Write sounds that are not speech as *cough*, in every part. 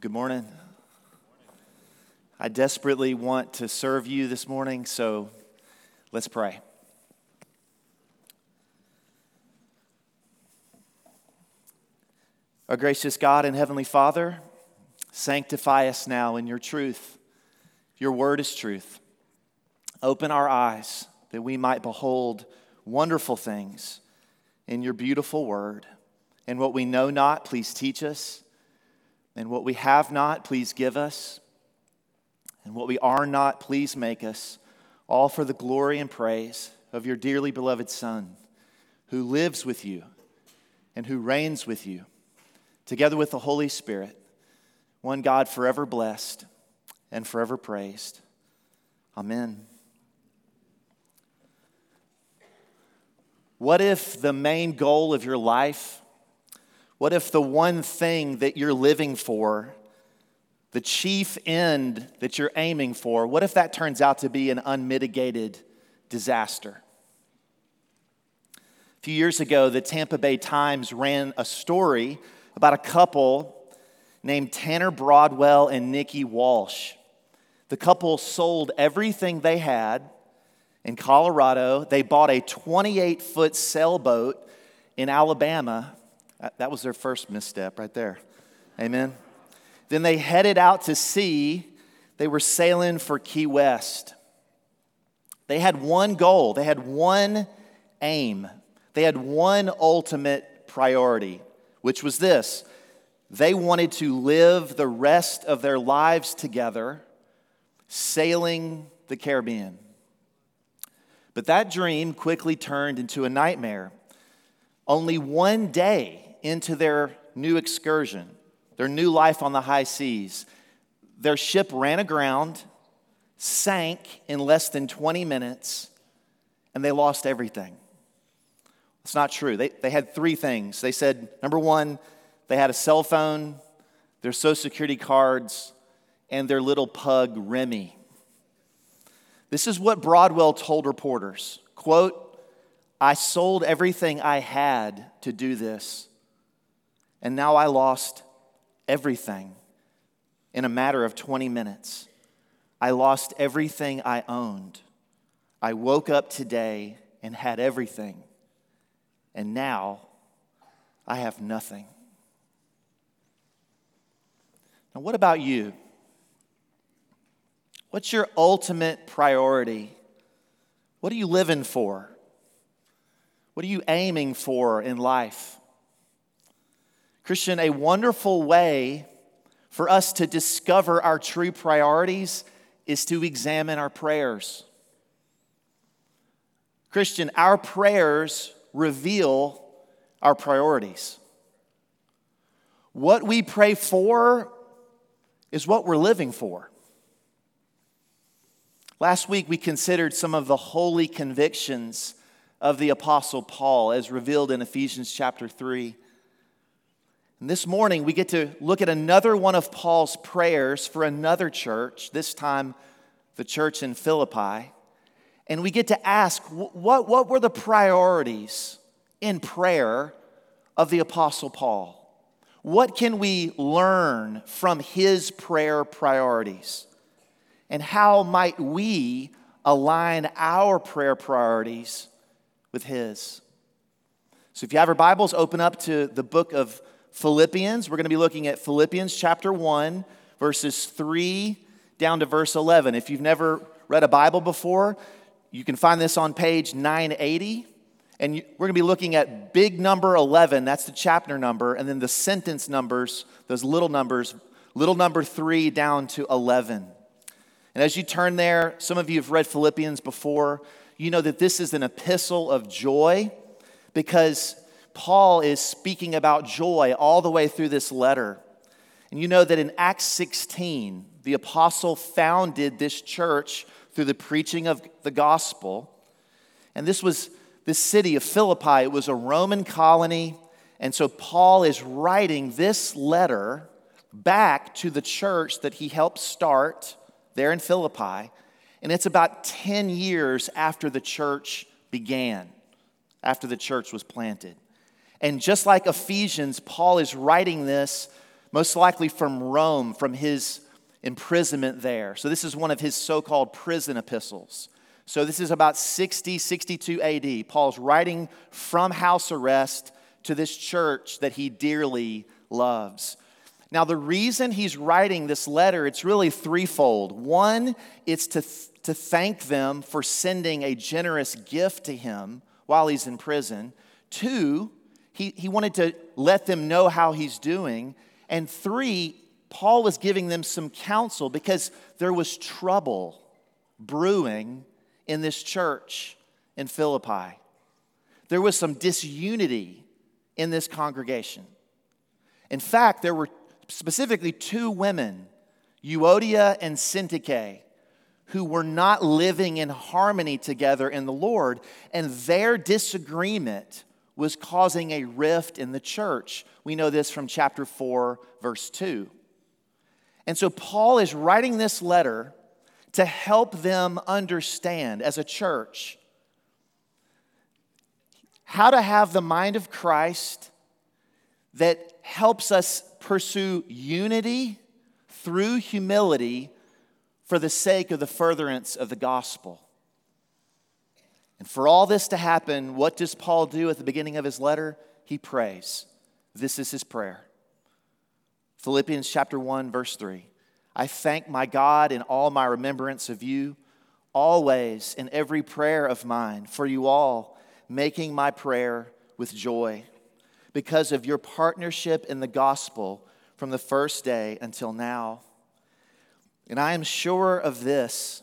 Good morning. I desperately want to serve you this morning, so let's pray. Our gracious God and Heavenly Father, sanctify us now in your truth. Your word is truth. Open our eyes that we might behold wonderful things in your beautiful word. And what we know not, please teach us. And what we have not, please give us. And what we are not, please make us. All for the glory and praise of your dearly beloved Son, who lives with you and who reigns with you, together with the Holy Spirit, one God forever blessed and forever praised. Amen. What if the main goal of your life, what if the one thing that you're living for, the chief end that you're aiming for, what if that turns out to be an unmitigated disaster? A few years ago, the Tampa Bay Times ran a story about a couple named Tanner Broadwell and Nikki Walsh. The couple sold everything they had in Colorado. They bought a 28 foot sailboat in Alabama. That was their first misstep right there. Amen. Then they headed out to sea. They were sailing for Key West. They had one goal, they had one aim, they had one ultimate priority, which was this they wanted to live the rest of their lives together sailing the Caribbean. But that dream quickly turned into a nightmare. Only one day into their new excursion, their new life on the high seas, their ship ran aground, sank in less than 20 minutes, and they lost everything. It's not true. They, they had three things. They said, number one, they had a cell phone, their social security cards, and their little pug, Remy. This is what Broadwell told reporters quote, I sold everything I had to do this, and now I lost everything in a matter of 20 minutes. I lost everything I owned. I woke up today and had everything, and now I have nothing. Now, what about you? What's your ultimate priority? What are you living for? What are you aiming for in life? Christian, a wonderful way for us to discover our true priorities is to examine our prayers. Christian, our prayers reveal our priorities. What we pray for is what we're living for. Last week, we considered some of the holy convictions of the Apostle Paul as revealed in Ephesians chapter 3. And this morning, we get to look at another one of Paul's prayers for another church, this time the church in Philippi. And we get to ask what, what were the priorities in prayer of the Apostle Paul? What can we learn from his prayer priorities? And how might we align our prayer priorities with His? So, if you have your Bibles, open up to the book of Philippians. We're going to be looking at Philippians chapter 1, verses 3 down to verse 11. If you've never read a Bible before, you can find this on page 980. And we're going to be looking at big number 11, that's the chapter number, and then the sentence numbers, those little numbers, little number 3 down to 11. And as you turn there, some of you have read Philippians before. You know that this is an epistle of joy because Paul is speaking about joy all the way through this letter. And you know that in Acts 16, the apostle founded this church through the preaching of the gospel. And this was this city of Philippi, it was a Roman colony. And so Paul is writing this letter back to the church that he helped start there in Philippi, and it's about 10 years after the church began, after the church was planted. And just like Ephesians, Paul is writing this most likely from Rome, from his imprisonment there. So, this is one of his so called prison epistles. So, this is about 60, 62 AD. Paul's writing from house arrest to this church that he dearly loves. Now, the reason he's writing this letter, it's really threefold. One, it's to, to thank them for sending a generous gift to him while he's in prison. Two, he, he wanted to let them know how he's doing. And three, Paul was giving them some counsel because there was trouble brewing in this church in Philippi. There was some disunity in this congregation. In fact, there were specifically two women, Euodia and Syntyche, who were not living in harmony together in the Lord, and their disagreement was causing a rift in the church. We know this from chapter 4, verse 2. And so Paul is writing this letter to help them understand as a church how to have the mind of Christ that helps us pursue unity through humility for the sake of the furtherance of the gospel. And for all this to happen, what does Paul do at the beginning of his letter? He prays. This is his prayer. Philippians chapter 1, verse 3. I thank my God in all my remembrance of you, always in every prayer of mine, for you all, making my prayer with joy, because of your partnership in the gospel from the first day until now. And I am sure of this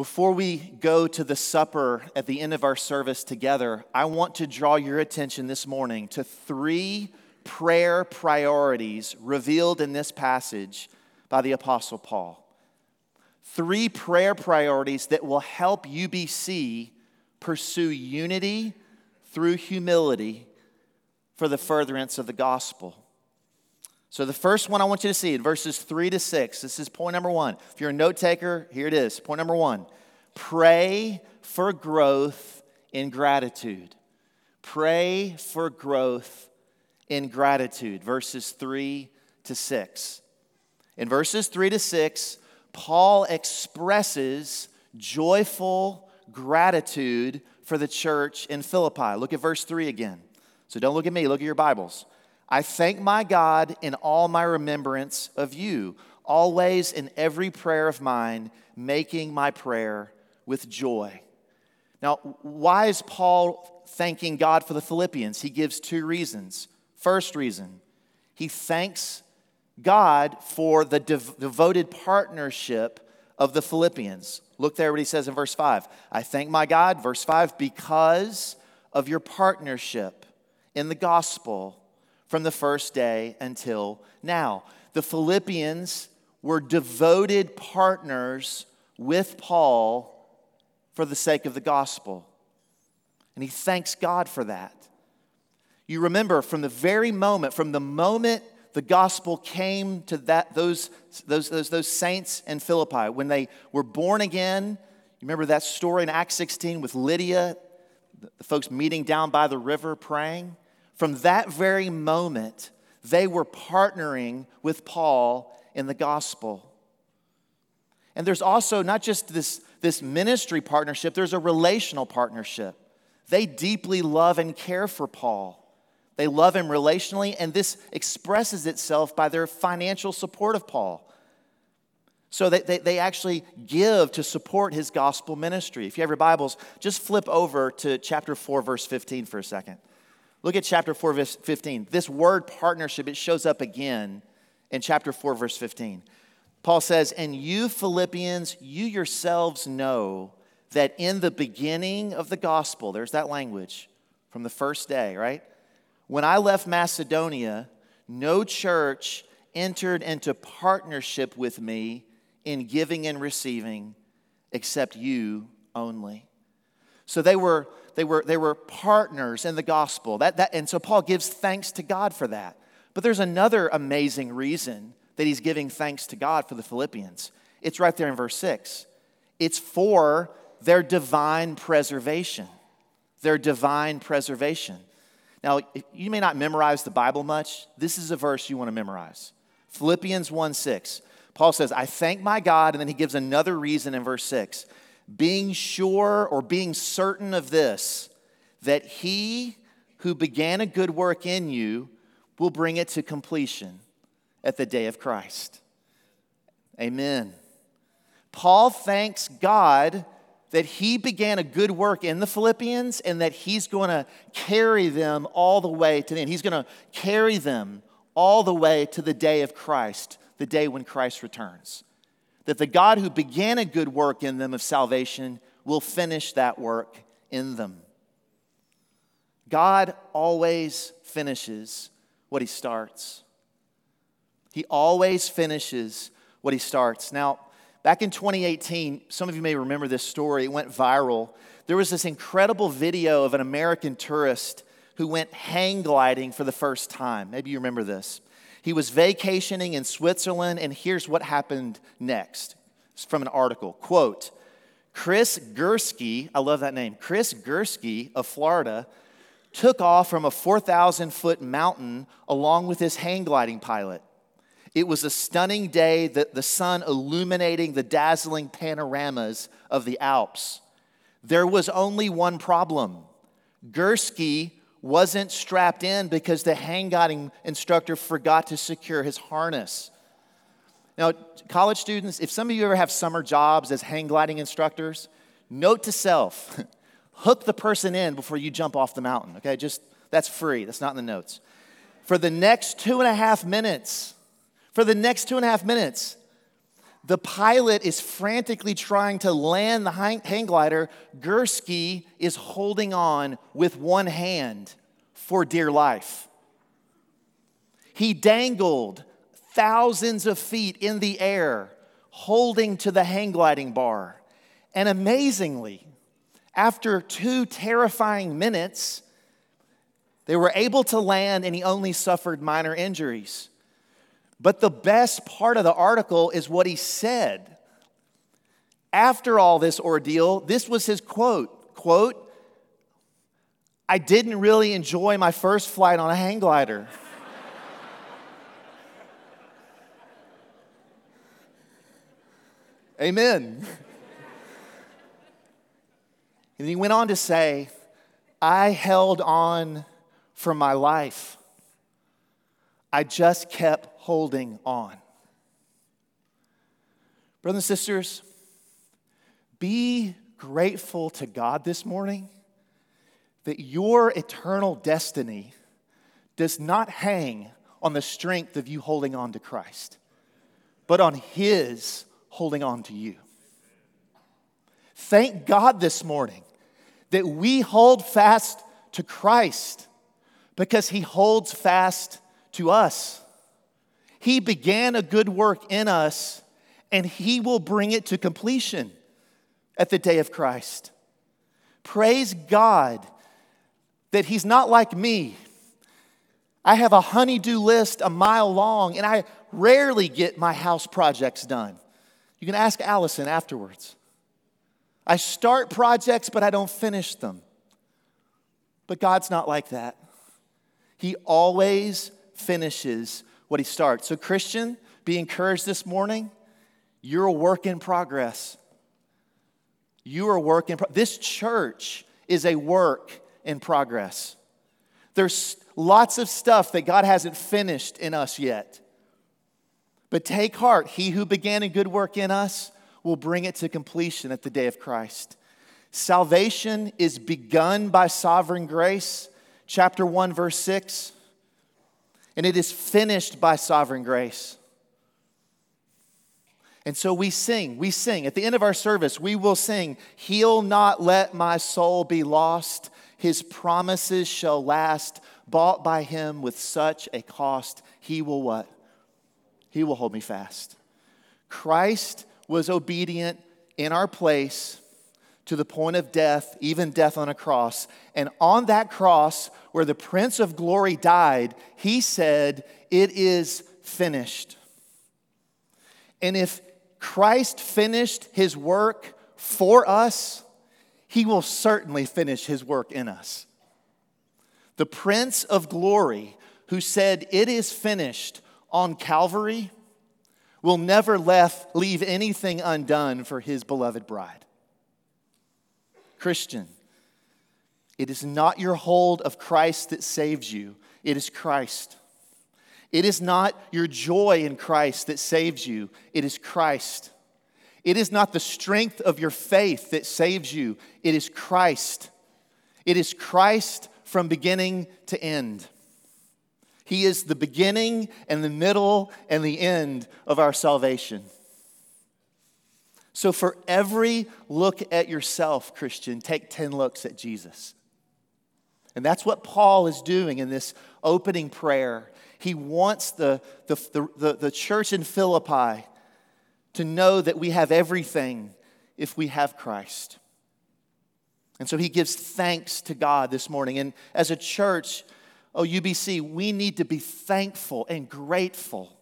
Before we go to the supper at the end of our service together, I want to draw your attention this morning to three prayer priorities revealed in this passage by the Apostle Paul. Three prayer priorities that will help UBC pursue unity through humility for the furtherance of the gospel. So, the first one I want you to see in verses three to six, this is point number one. If you're a note taker, here it is. Point number one pray for growth in gratitude. Pray for growth in gratitude. Verses three to six. In verses three to six, Paul expresses joyful gratitude for the church in Philippi. Look at verse three again. So, don't look at me, look at your Bibles. I thank my God in all my remembrance of you, always in every prayer of mine, making my prayer with joy. Now, why is Paul thanking God for the Philippians? He gives two reasons. First reason, he thanks God for the dev- devoted partnership of the Philippians. Look there what he says in verse 5. I thank my God, verse 5, because of your partnership in the gospel from the first day until now. The Philippians were devoted partners with Paul for the sake of the gospel. And he thanks God for that. You remember from the very moment, from the moment the gospel came to that, those, those, those, those saints in Philippi, when they were born again, you remember that story in Acts 16 with Lydia, the folks meeting down by the river praying? From that very moment, they were partnering with Paul in the gospel. And there's also not just this, this ministry partnership, there's a relational partnership. They deeply love and care for Paul. They love him relationally, and this expresses itself by their financial support of Paul. So they, they, they, actually give to support his gospel ministry. If you have your Bibles, just flip over to chapter 4, verse 15 for a second. Look at chapter 4, verse 15. This word partnership, it shows up again in chapter 4, verse 15. Paul says, And you, Philippians, you yourselves know that in the beginning of the gospel, there's that language from the first day, right? When I left Macedonia, no church entered into partnership with me in giving and receiving except you only. So they were, they were, they were partners in the gospel. That, that, and so Paul gives thanks to God for that. But there's another amazing reason that he's giving thanks to God for the Philippians. It's right there in verse 6. It's for their divine preservation. Their divine preservation. Now, you may not memorize the Bible much. This is a verse you want to memorize. Philippians 1 6. Paul says, I thank my God, and then he gives another reason in verse 6 being sure or being certain of this, that he who began a good work in you will bring it to completion at the day of Christ. Amen. Paul thanks God that he began a good work in the Philippians and that he's going to carry them all the way to the end. He's going to carry them all the way to the day of Christ the day when Christ returns. That the God who began a good work in them of salvation will finish that work in them. God always finishes what he starts. He always finishes what he starts. Now, back in 2018, some of you may remember this story, it went viral. There was this incredible video of an American tourist who went hang gliding for the first time. Maybe you remember this. He was vacationing in Switzerland, and here's what happened next. It's from an article. Quote, Chris Gursky, I love that name, Chris Gursky of Florida, took off from a 4,000 foot mountain along with his hang gliding pilot. It was a stunning day, the, the sun illuminating the dazzling panoramas of the Alps. There was only one problem. Gursky wasn't strapped in because the hang gliding instructor forgot to secure his harness. Now, college students, if some of you ever have summer jobs as hang gliding instructors, note to self *laughs* hook the person in before you jump off the mountain, okay? Just that's free, that's not in the notes. For the next two and a half minutes, for the next two and a half minutes, the pilot is frantically trying to land the hang glider. Gursky is holding on with one hand for dear life. He dangled thousands of feet in the air, holding to the hang gliding bar. And amazingly, after two terrifying minutes, they were able to land and he only suffered minor injuries. But the best part of the article is what he said. After all this ordeal, this was his quote, quote, I didn't really enjoy my first flight on a hang glider. *laughs* Amen. *laughs* And he went on to say, I held on for my life. I just kept holding on. Brothers and sisters, be grateful to God this morning that your eternal destiny does not hang on the strength of you holding on to Christ, but on His holding on to you. Thank God this morning that we hold fast to Christ because He holds fast to us. He began a good work in us, and He will bring it to completion at the day of Christ. Praise God that He's not like me. I have a honeydew list a mile long, and I rarely get my house projects done. You can ask Allison afterwards. I start projects, but I don't finish them. But God's not like that. He always finishes what he starts. So, Christian, be encouraged this morning. You're a work in progress. You are a work in This church is a work in progress. There's lots of stuff that God hasn't finished in us yet. But take heart, he who began a good work in us will bring it to completion at the day of Christ. Salvation is begun by sovereign grace, chapter 1, verse 6, and it is finished by sovereign grace. And so we sing, we sing. At the end of our service, we will sing, He'll not let my soul be lost. His promises shall last. Bought by him with such a cost, he will what? He will hold me fast. Christ was obedient in our place to the point of death, even death on a cross. And on that cross, where the Prince of Glory died, he said, It is finished. And if Christ finished his work for us, he will certainly finish his work in us. The Prince of Glory, who said, It is finished on Calvary, will never left, leave anything undone for his beloved bride. Christian, it is not your hold of Christ that saves you, it is Christ. It is not your joy in Christ that saves you, it is Christ. It is not the strength of your faith that saves you, it is Christ. It is Christ from beginning to end. He is the beginning and the middle and the end of our salvation. So, for every look at yourself, Christian, take 10 looks at Jesus. And that's what Paul is doing in this opening prayer. He wants the, the, the, the, church in Philippi to know that we have everything if we have Christ. And so he gives thanks to God this morning. And as a church, oh, UBC, we need to be thankful and grateful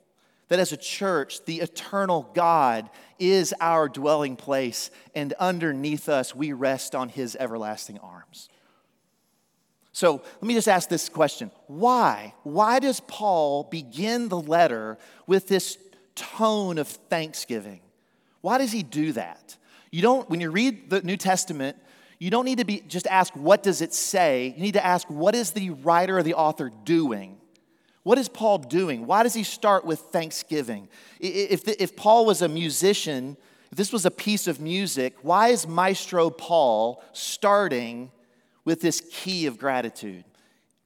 that as a church, the eternal God is our dwelling place, and underneath us, we rest on his everlasting arms. So let me just ask this question Why? Why does Paul begin the letter with this tone of thanksgiving? Why does he do that? You don't, when you read the New Testament, you don't need to be just ask what does it say. You need to ask what is the writer or the author doing? What is Paul doing? Why does he start with thanksgiving? If, the, if Paul was a musician, if this was a piece of music, why is Maestro Paul starting with this key of gratitude?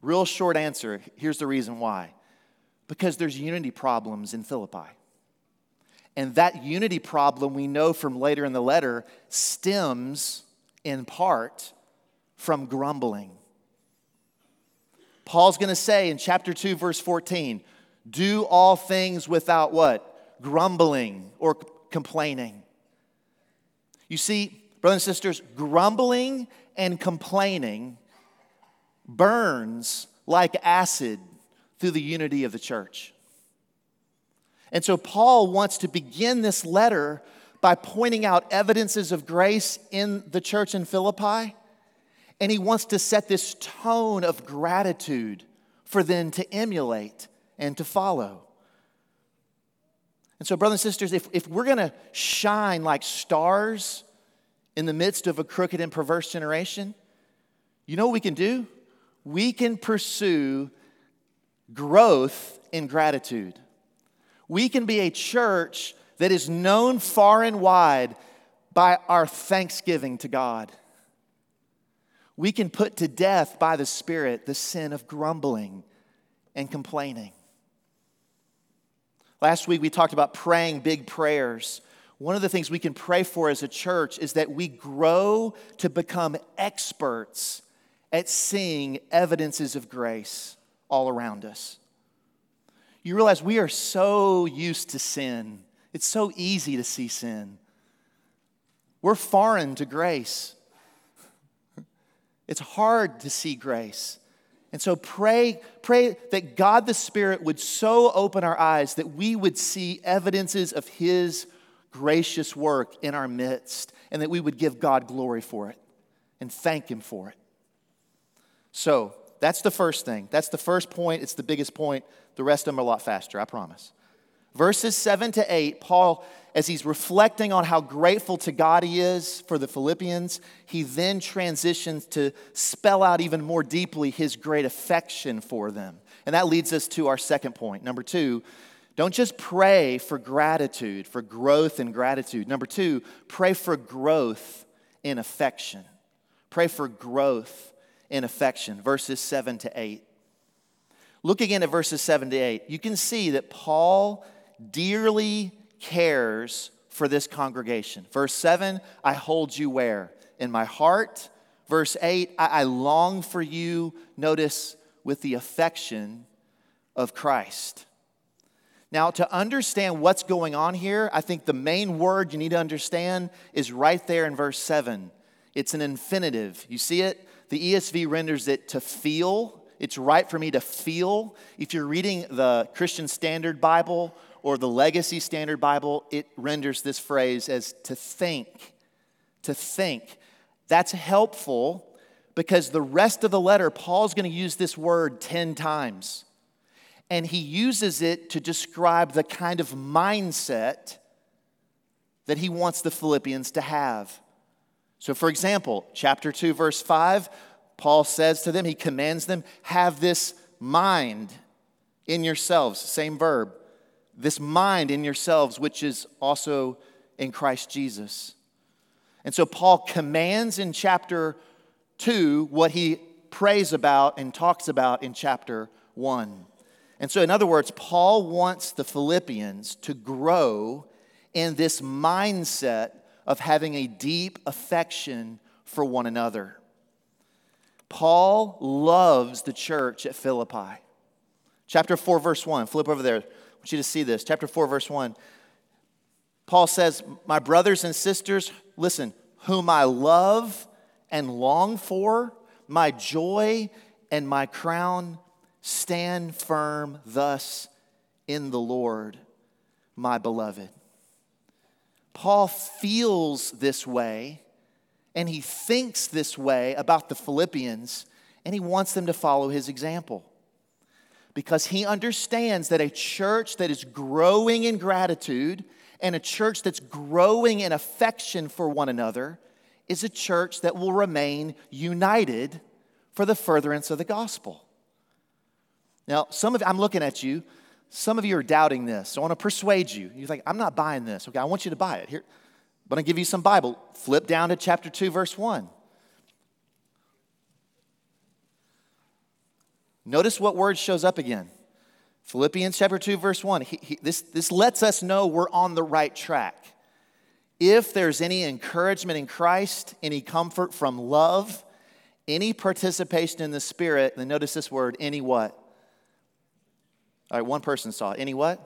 Real short answer here's the reason why because there's unity problems in Philippi. And that unity problem, we know from later in the letter, stems in part from grumbling. Paul's going to say in chapter 2, verse 14, do all things without what? Grumbling or complaining. You see, brothers and sisters, grumbling and complaining burns like acid through the unity of the church. And so Paul wants to begin this letter by pointing out evidences of grace in the church in Philippi. And he wants to set this tone of gratitude for them to emulate and to follow. And so, brothers and sisters, if, if we're going to shine like stars in the midst of a crooked and perverse generation, you know what we can do? We can pursue growth in gratitude. We can be a church that is known far and wide by our thanksgiving to God. We can put to death by the Spirit the sin of grumbling and complaining. Last week we talked about praying big prayers. One of the things we can pray for as a church is that we grow to become experts at seeing evidences of grace all around us. You realize we are so used to sin, it's so easy to see sin. We're foreign to grace. It's hard to see grace. And so pray, pray that God the Spirit would so open our eyes that we would see evidences of His gracious work in our midst and that we would give God glory for it and thank Him for it. So, that's the first thing. That's the first point. It's the biggest point. The rest of them are a lot faster, I promise. Verses 7 to 8, Paul, as he's reflecting on how grateful to God he is for the Philippians, he then transitions to spell out even more deeply his great affection for them. And that leads us to our second point. Number two, Don't just pray for gratitude, for growth in gratitude. Number two, pray for growth in affection. Pray for growth in affection. Verses 7 to 8. Look again at verses 7 to 8. You can see that Paul dearly cares for this congregation. Verse 7 I hold you where? In my heart. Verse 8 I, I long for you, notice, with the affection of Christ. Now, to understand what's going on here, I think the main word you need to understand is right there in verse 7. It's an infinitive. You see it? The ESV renders it to feel. It's right for me to feel. If you're reading the Christian Standard Bible or the Legacy Standard Bible, it renders this phrase as to think. To think. That's helpful because the rest of the letter, Paul's going to use this word 10 times and he uses it to describe the kind of mindset that he wants the Philippians to have. So, for example, chapter 2, verse 5, Paul says to them, he commands them, have this mind in yourselves, same verb, this mind in yourselves, which is also in Christ Jesus. And so, Paul commands in chapter 2 what he prays about and talks about in chapter 1. And so, in other words, Paul wants the Philippians to grow in this mindset of having a deep affection for one another. Paul loves the church at Philippi. Chapter 4, verse 1. Flip over there. Want you to see this. Chapter 4, verse 1. Paul says, My brothers and sisters, listen, whom I love and long for, my joy and my crown Stand firm thus in the Lord, my beloved. Paul feels this way and he thinks this way about the Philippians and he wants them to follow his example. Because he understands that a church that is growing in gratitude and a church that's growing in affection for one another is a church that will remain united for the furtherance of the gospel. Now, some of I'm looking at you. Some of you are doubting this. I want to persuade you. You're like, I'm not buying this. Okay, I want you to buy it. Here, I'm going to give you some Bible. Flip down to chapter 2, verse 1. Notice what word shows up again. Philippians chapter 2, verse 1. He, he, this, this lets us know we're on the right track. If there's any encouragement in Christ, any comfort from love, any participation in the Spirit, then notice this word, any what? All right, one person saw it. Any what?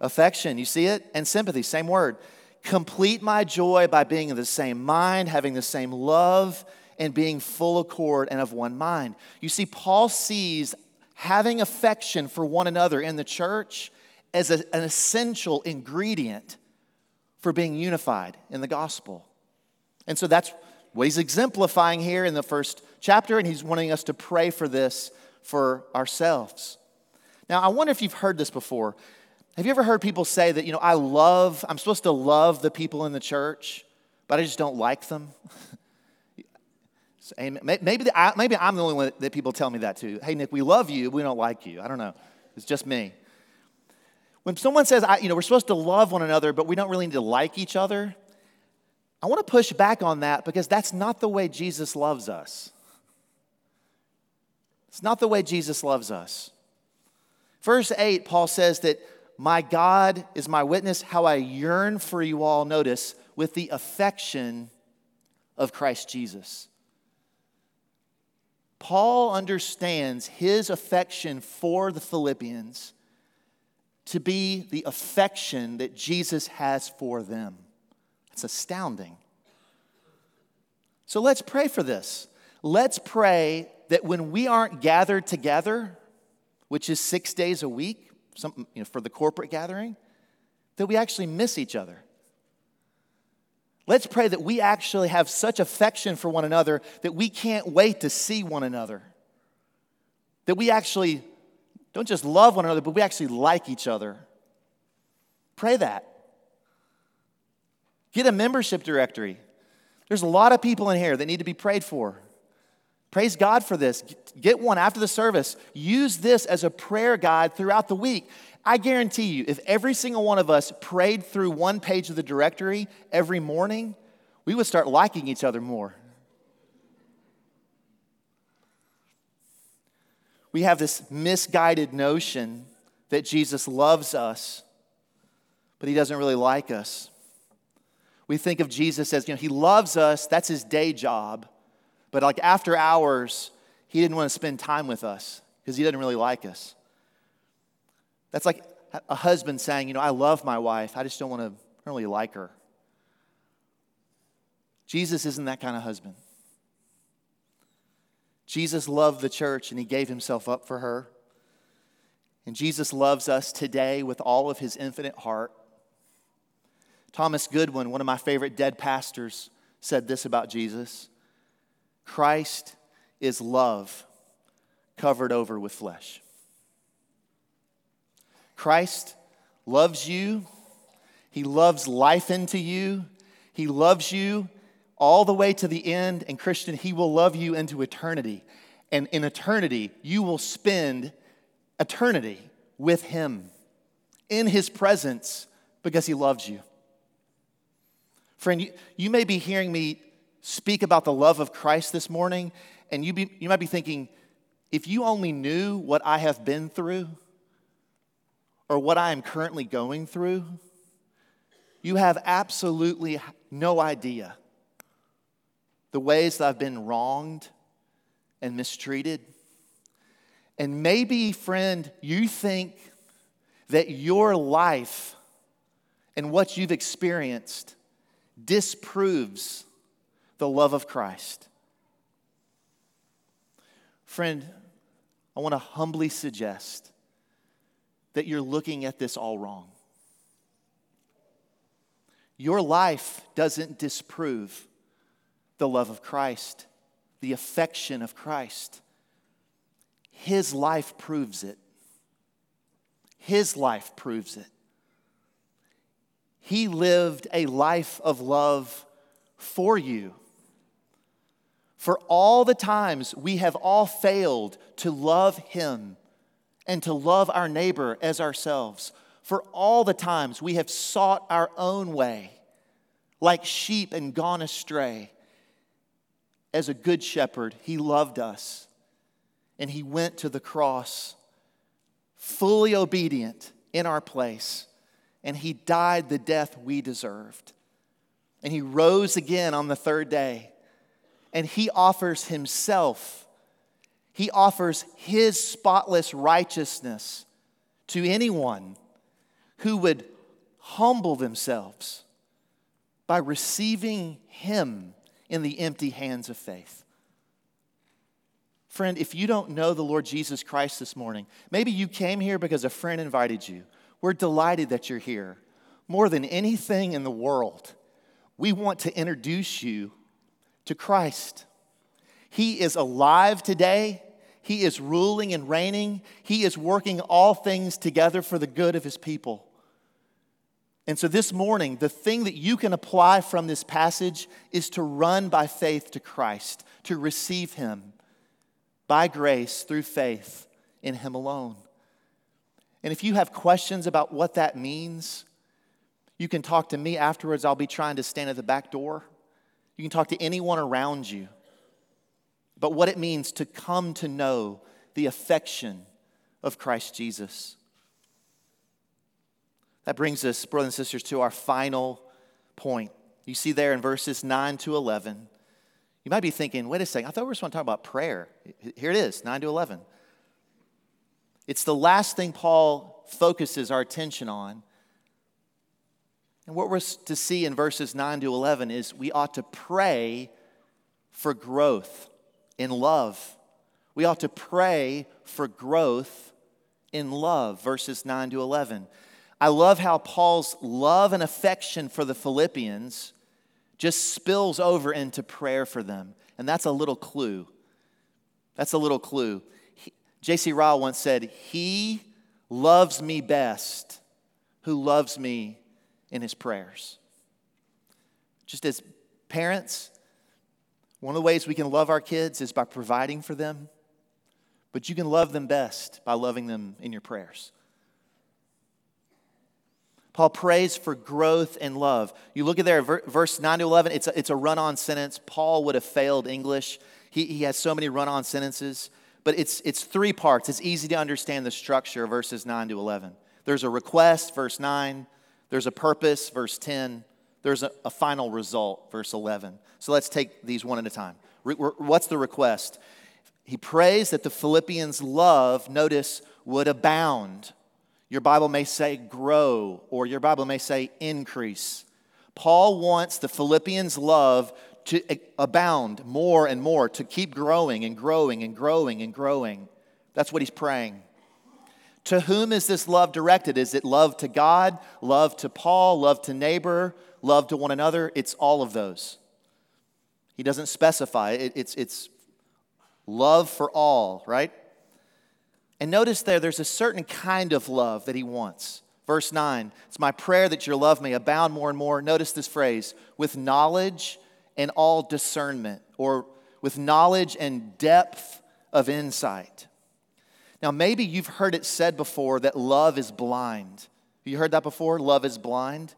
Affection. You see it? And sympathy, same word. Complete my joy by being of the same mind, having the same love, and being full accord and of one mind. You see, Paul sees having affection for one another in the church as a, an essential ingredient for being unified in the gospel. And so that's what he's exemplifying here in the first chapter, and he's wanting us to pray for this for ourselves. Now, I wonder if you've heard this before. Have you ever heard people say that, you know, I love, I'm supposed to love the people in the church, but I just don't like them? *laughs* maybe, the, maybe I'm the only one that people tell me that too. Hey, Nick, we love you, we don't like you. I don't know. It's just me. When someone says, you know, we're supposed to love one another, but we don't really need to like each other, I want to push back on that because that's not the way Jesus loves us. It's not the way Jesus loves us. Verse 8, Paul says that my God is my witness, how I yearn for you all, notice, with the affection of Christ Jesus. Paul understands his affection for the Philippians to be the affection that Jesus has for them. It's astounding. So let's pray for this. Let's pray that when we aren't gathered together, which is six days a week some, you know, for the corporate gathering, that we actually miss each other. Let's pray that we actually have such affection for one another that we can't wait to see one another. That we actually don't just love one another, but we actually like each other. Pray that. Get a membership directory. There's a lot of people in here that need to be prayed for. Praise God for this. Get one after the service. Use this as a prayer guide throughout the week. I guarantee you, if every single one of us prayed through one page of the directory every morning, we would start liking each other more. We have this misguided notion that Jesus loves us, but he doesn't really like us. We think of Jesus as, you know, he loves us, that's his day job. But like after hours, he didn't want to spend time with us because he doesn't really like us. That's like a husband saying, you know, I love my wife, I just don't want to really like her. Jesus isn't that kind of husband. Jesus loved the church and he gave himself up for her. And Jesus loves us today with all of his infinite heart. Thomas Goodwin, one of my favorite dead pastors, said this about Jesus Christ is love covered over with flesh. Christ loves you, He loves life into you, He loves you all the way to the end. And, Christian, He will love you into eternity. And in eternity, you will spend eternity with Him in His presence because He loves you. Friend, you, you may be hearing me speak about the love of Christ this morning, and you, be, you might be thinking, if you only knew what I have been through or what I am currently going through, you have absolutely no idea the ways that I've been wronged and mistreated. And maybe, friend, you think that your life and what you've experienced disproves the love of Christ. Friend, I want to humbly suggest that you're looking at this all wrong. Your life doesn't disprove the love of Christ, the affection of Christ. His life proves it. His life proves it. He lived a life of love for you. For all the times we have all failed to love Him and to love our neighbor as ourselves, for all the times we have sought our own way, like sheep and gone astray, as a good shepherd, he loved us and he went to the cross fully obedient in our place and he died the death we deserved. And he rose again on the third day and he offers himself, he offers his spotless righteousness to anyone who would humble themselves by receiving him in the empty hands of faith. Friend, if you don't know the Lord Jesus Christ this morning, maybe you came here because a friend invited you. We're delighted that you're here. More than anything in the world, we want to introduce you to Christ. He is alive today. He is ruling and reigning. He is working all things together for the good of his people. And so this morning, the thing that you can apply from this passage is to run by faith to Christ, to receive Him by grace through faith in Him alone. And if you have questions about what that means, you can talk to me afterwards. I'll be trying to stand at the back door. You can talk to anyone around you. But what it means to come to know the affection of Christ Jesus. That brings us, brothers and sisters, to our final point. You see there in verses 9 to 11. You might be thinking, wait a second, I thought we were just going to talk about prayer. Here it is, 9 to 11. It's the last thing Paul focuses our attention on. And what we're to see in verses 9 to 11 is we ought to pray for growth in love. We ought to pray for growth in love, verses 9 to 11. I love how Paul's love and affection for the Philippians just spills over into prayer for them. And that's a little clue. That's a little clue. J.C. Ryle once said, He loves me best who loves me in his prayers. Just as parents, One of the ways we can love our kids is by providing for them, but you can love them best by loving them in your prayers. Paul prays for growth and love. You look at there, verse 9 to 11, it's a, it's a run on sentence. Paul would have failed English. He, he has so many run on sentences, but it's, it's three parts. It's easy to understand the structure, of verses 9 to 11. There's a request, verse 9. There's a purpose, verse 10. There's a, a final result, verse 11. So let's take these one at a time. Re, what's the request? He prays that the Philippians' love, notice, would abound your Bible may say grow, or your Bible may say increase. Paul wants the Philippians' love to abound more and more, to keep growing and growing and growing and growing. That's what he's praying. To whom is this love directed? Is it love to God, love to Paul, love to neighbor, love to one another? It's all of those. He doesn't specify. It, it's, it's love for all, right? And notice there, there's a certain kind of love that he wants. Verse 9, it's my prayer that your love may abound more and more. Notice this phrase with knowledge and all discernment, or with knowledge and depth of insight. Now, maybe you've heard it said before that love is blind. You heard that before? Love is blind.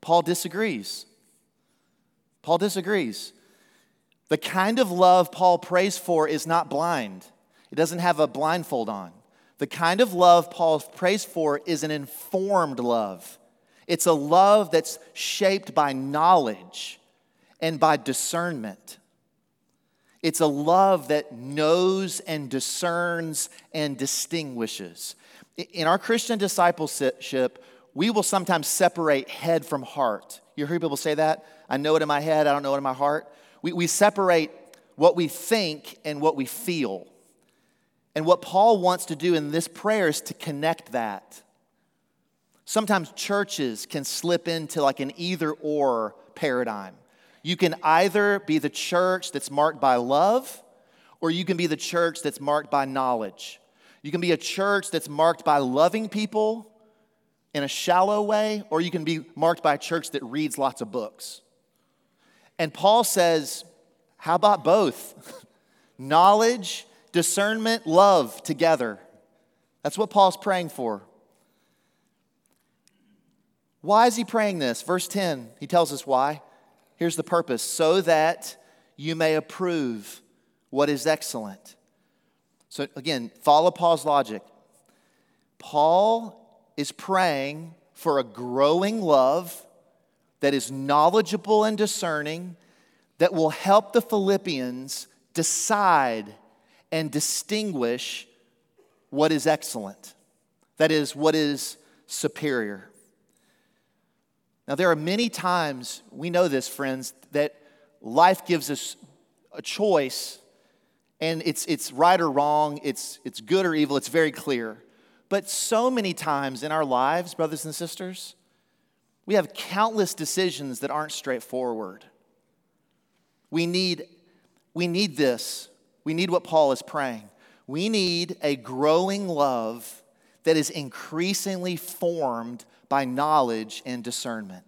Paul disagrees. Paul disagrees. The kind of love Paul prays for is not blind, it doesn't have a blindfold on. The kind of love Paul prays for is an informed love. It's a love that's shaped by knowledge and by discernment. It's a love that knows and discerns and distinguishes. In our Christian discipleship, we will sometimes separate head from heart. You hear people say that? I know it in my head, I don't know it in my heart. We, we separate what we think and what we feel. And what Paul wants to do in this prayer is to connect that. Sometimes churches can slip into like an either or paradigm. You can either be the church that's marked by love, or you can be the church that's marked by knowledge. You can be a church that's marked by loving people in a shallow way, or you can be marked by a church that reads lots of books. And Paul says, How about both? *laughs* knowledge discernment, love together. That's what Paul's praying for. Why is he praying this? Verse 10, he tells us why. Here's the purpose so that you may approve what is excellent. So, again, follow Paul's logic. Paul is praying for a growing love that is knowledgeable and discerning that will help the Philippians decide and distinguish what is excellent. That is, what is superior. Now, there are many times, we know this, friends, that life gives us a choice, and it's, it's right or wrong, it's, it's good or evil, it's very clear. But so many times in our lives, brothers and sisters, we have countless decisions that aren't straightforward. We need, we need this we need what Paul is praying. We need a growing love that is increasingly formed by knowledge and discernment.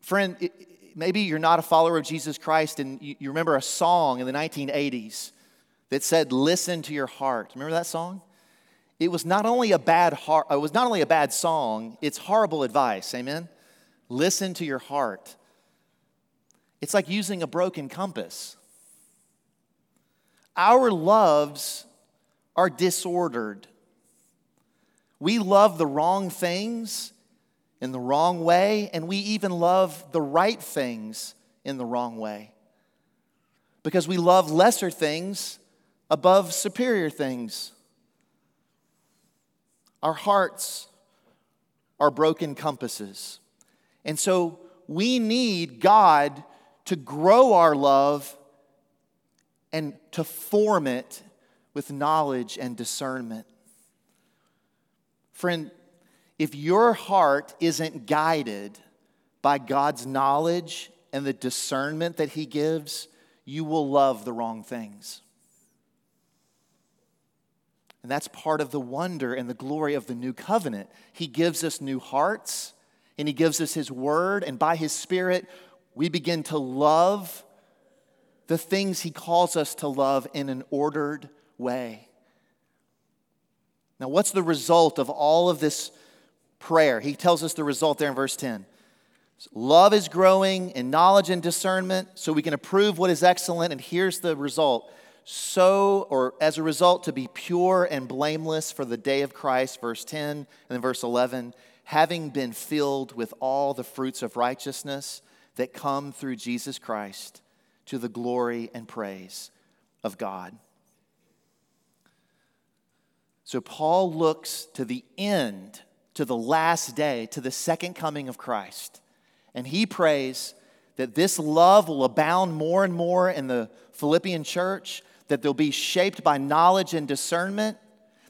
Friend, maybe you're not a follower of Jesus Christ and you remember a song in the 1980s that said, Listen to your heart. Remember that song? It was not only a bad heart, it was not only a bad song, it's horrible advice. Amen? Listen to your heart. It's like using a broken compass. Our loves are disordered. We love the wrong things in the wrong way, and we even love the right things in the wrong way. Because we love lesser things above superior things. Our hearts are broken compasses. And so we need God to grow our love and to form it with knowledge and discernment. Friend, if your heart isn't guided by God's knowledge and the discernment that He gives, you will love the wrong things. And that's part of the wonder and the glory of the new covenant. He gives us new hearts and He gives us His word, and by His Spirit, we begin to love the things He calls us to love in an ordered way. Now, what's the result of all of this prayer? He tells us the result there in verse 10. Love is growing in knowledge and discernment so we can approve what is excellent. And here's the result so, or as a result, to be pure and blameless for the day of Christ, verse 10, and then verse 11, having been filled with all the fruits of righteousness that come through Jesus Christ to the glory and praise of God. So, Paul looks to the end, to the last day, to the second coming of Christ, and he prays that this love will abound more and more in the Philippian church that they'll be shaped by knowledge and discernment,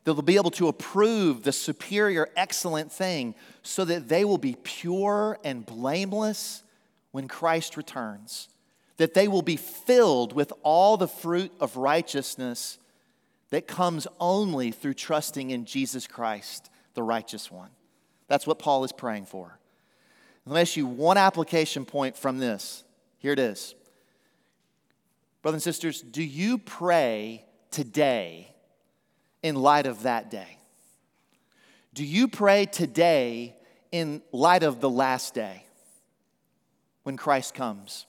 that they'll be able to approve the superior, excellent thing, so that they will be pure and blameless when Christ returns, that they will be filled with all the fruit of righteousness that comes only through trusting in Jesus Christ, the righteous one. That's what Paul is praying for. Let me ask you one application point from this. Here it is. Brothers and sisters, do you pray today in light of that day? Do you pray today in light of the last day when Christ comes?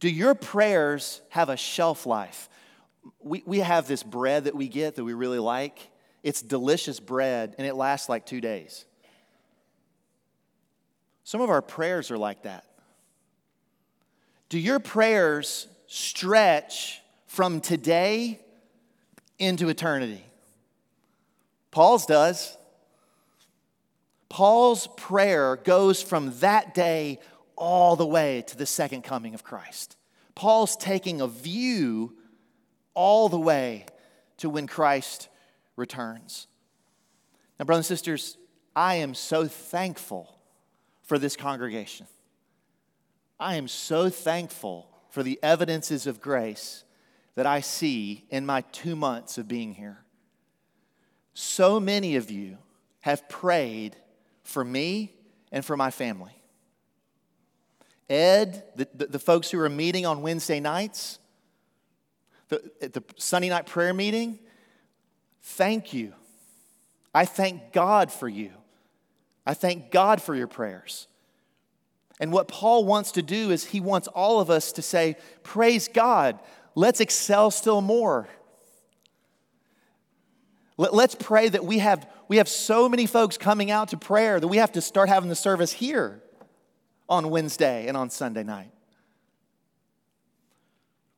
Do your prayers have a shelf life? We, we have this bread that we get that we really like. It's delicious bread and it lasts like two days. Some of our prayers are like that. Do your prayers stretch from today into eternity? Paul's does. Paul's prayer goes from that day all the way to the second coming of Christ. Paul's taking a view all the way to when Christ returns. Now, brothers and sisters, I am so thankful for this congregation. I am so thankful for the evidences of grace that I see in my two months of being here. So many of you have prayed for me and for my family. Ed, the, the, the folks who are meeting on Wednesday nights, the, the Sunday night prayer meeting, thank you. I thank God for you. I thank God for your prayers. And what Paul wants to do is he wants all of us to say, Praise God, let's excel still more. Let's pray that we have, we have so many folks coming out to prayer that we have to start having the service here on Wednesday and on Sunday night.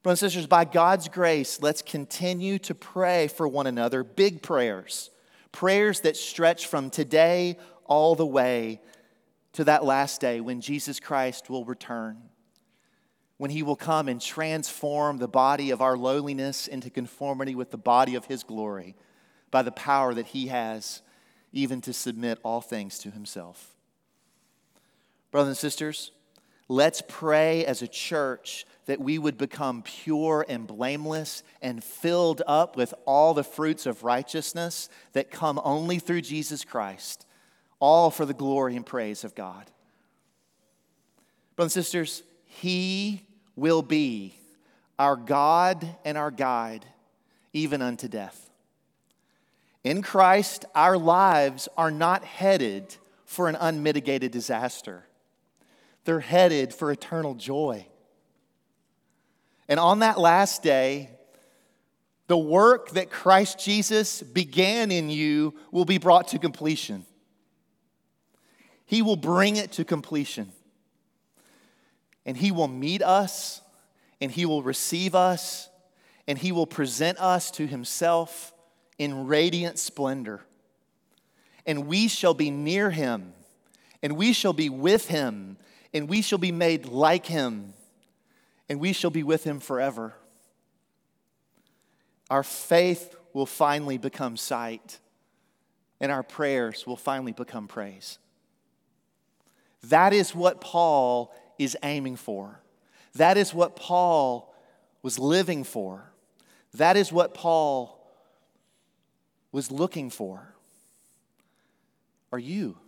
Brothers and sisters, by God's grace, let's continue to pray for one another. Big prayers, prayers that stretch from today all the way to that last day when Jesus Christ will return, when he will come and transform the body of our lowliness into conformity with the body of his glory by the power that he has even to submit all things to himself. Brothers and sisters, let's pray as a church that we would become pure and blameless and filled up with all the fruits of righteousness that come only through Jesus Christ all for the glory and praise of God. Brothers and sisters, He will be our God and our guide, even unto death. In Christ, our lives are not headed for an unmitigated disaster, they're headed for eternal joy. And on that last day, the work that Christ Jesus began in you will be brought to completion. He will bring it to completion. And He will meet us, and He will receive us, and He will present us to Himself in radiant splendor. And we shall be near Him, and we shall be with Him, and we shall be made like Him, and we shall be with Him forever. Our faith will finally become sight, and our prayers will finally become praise. That is what Paul is aiming for. That is what Paul was living for. That is what Paul was looking for. Are you?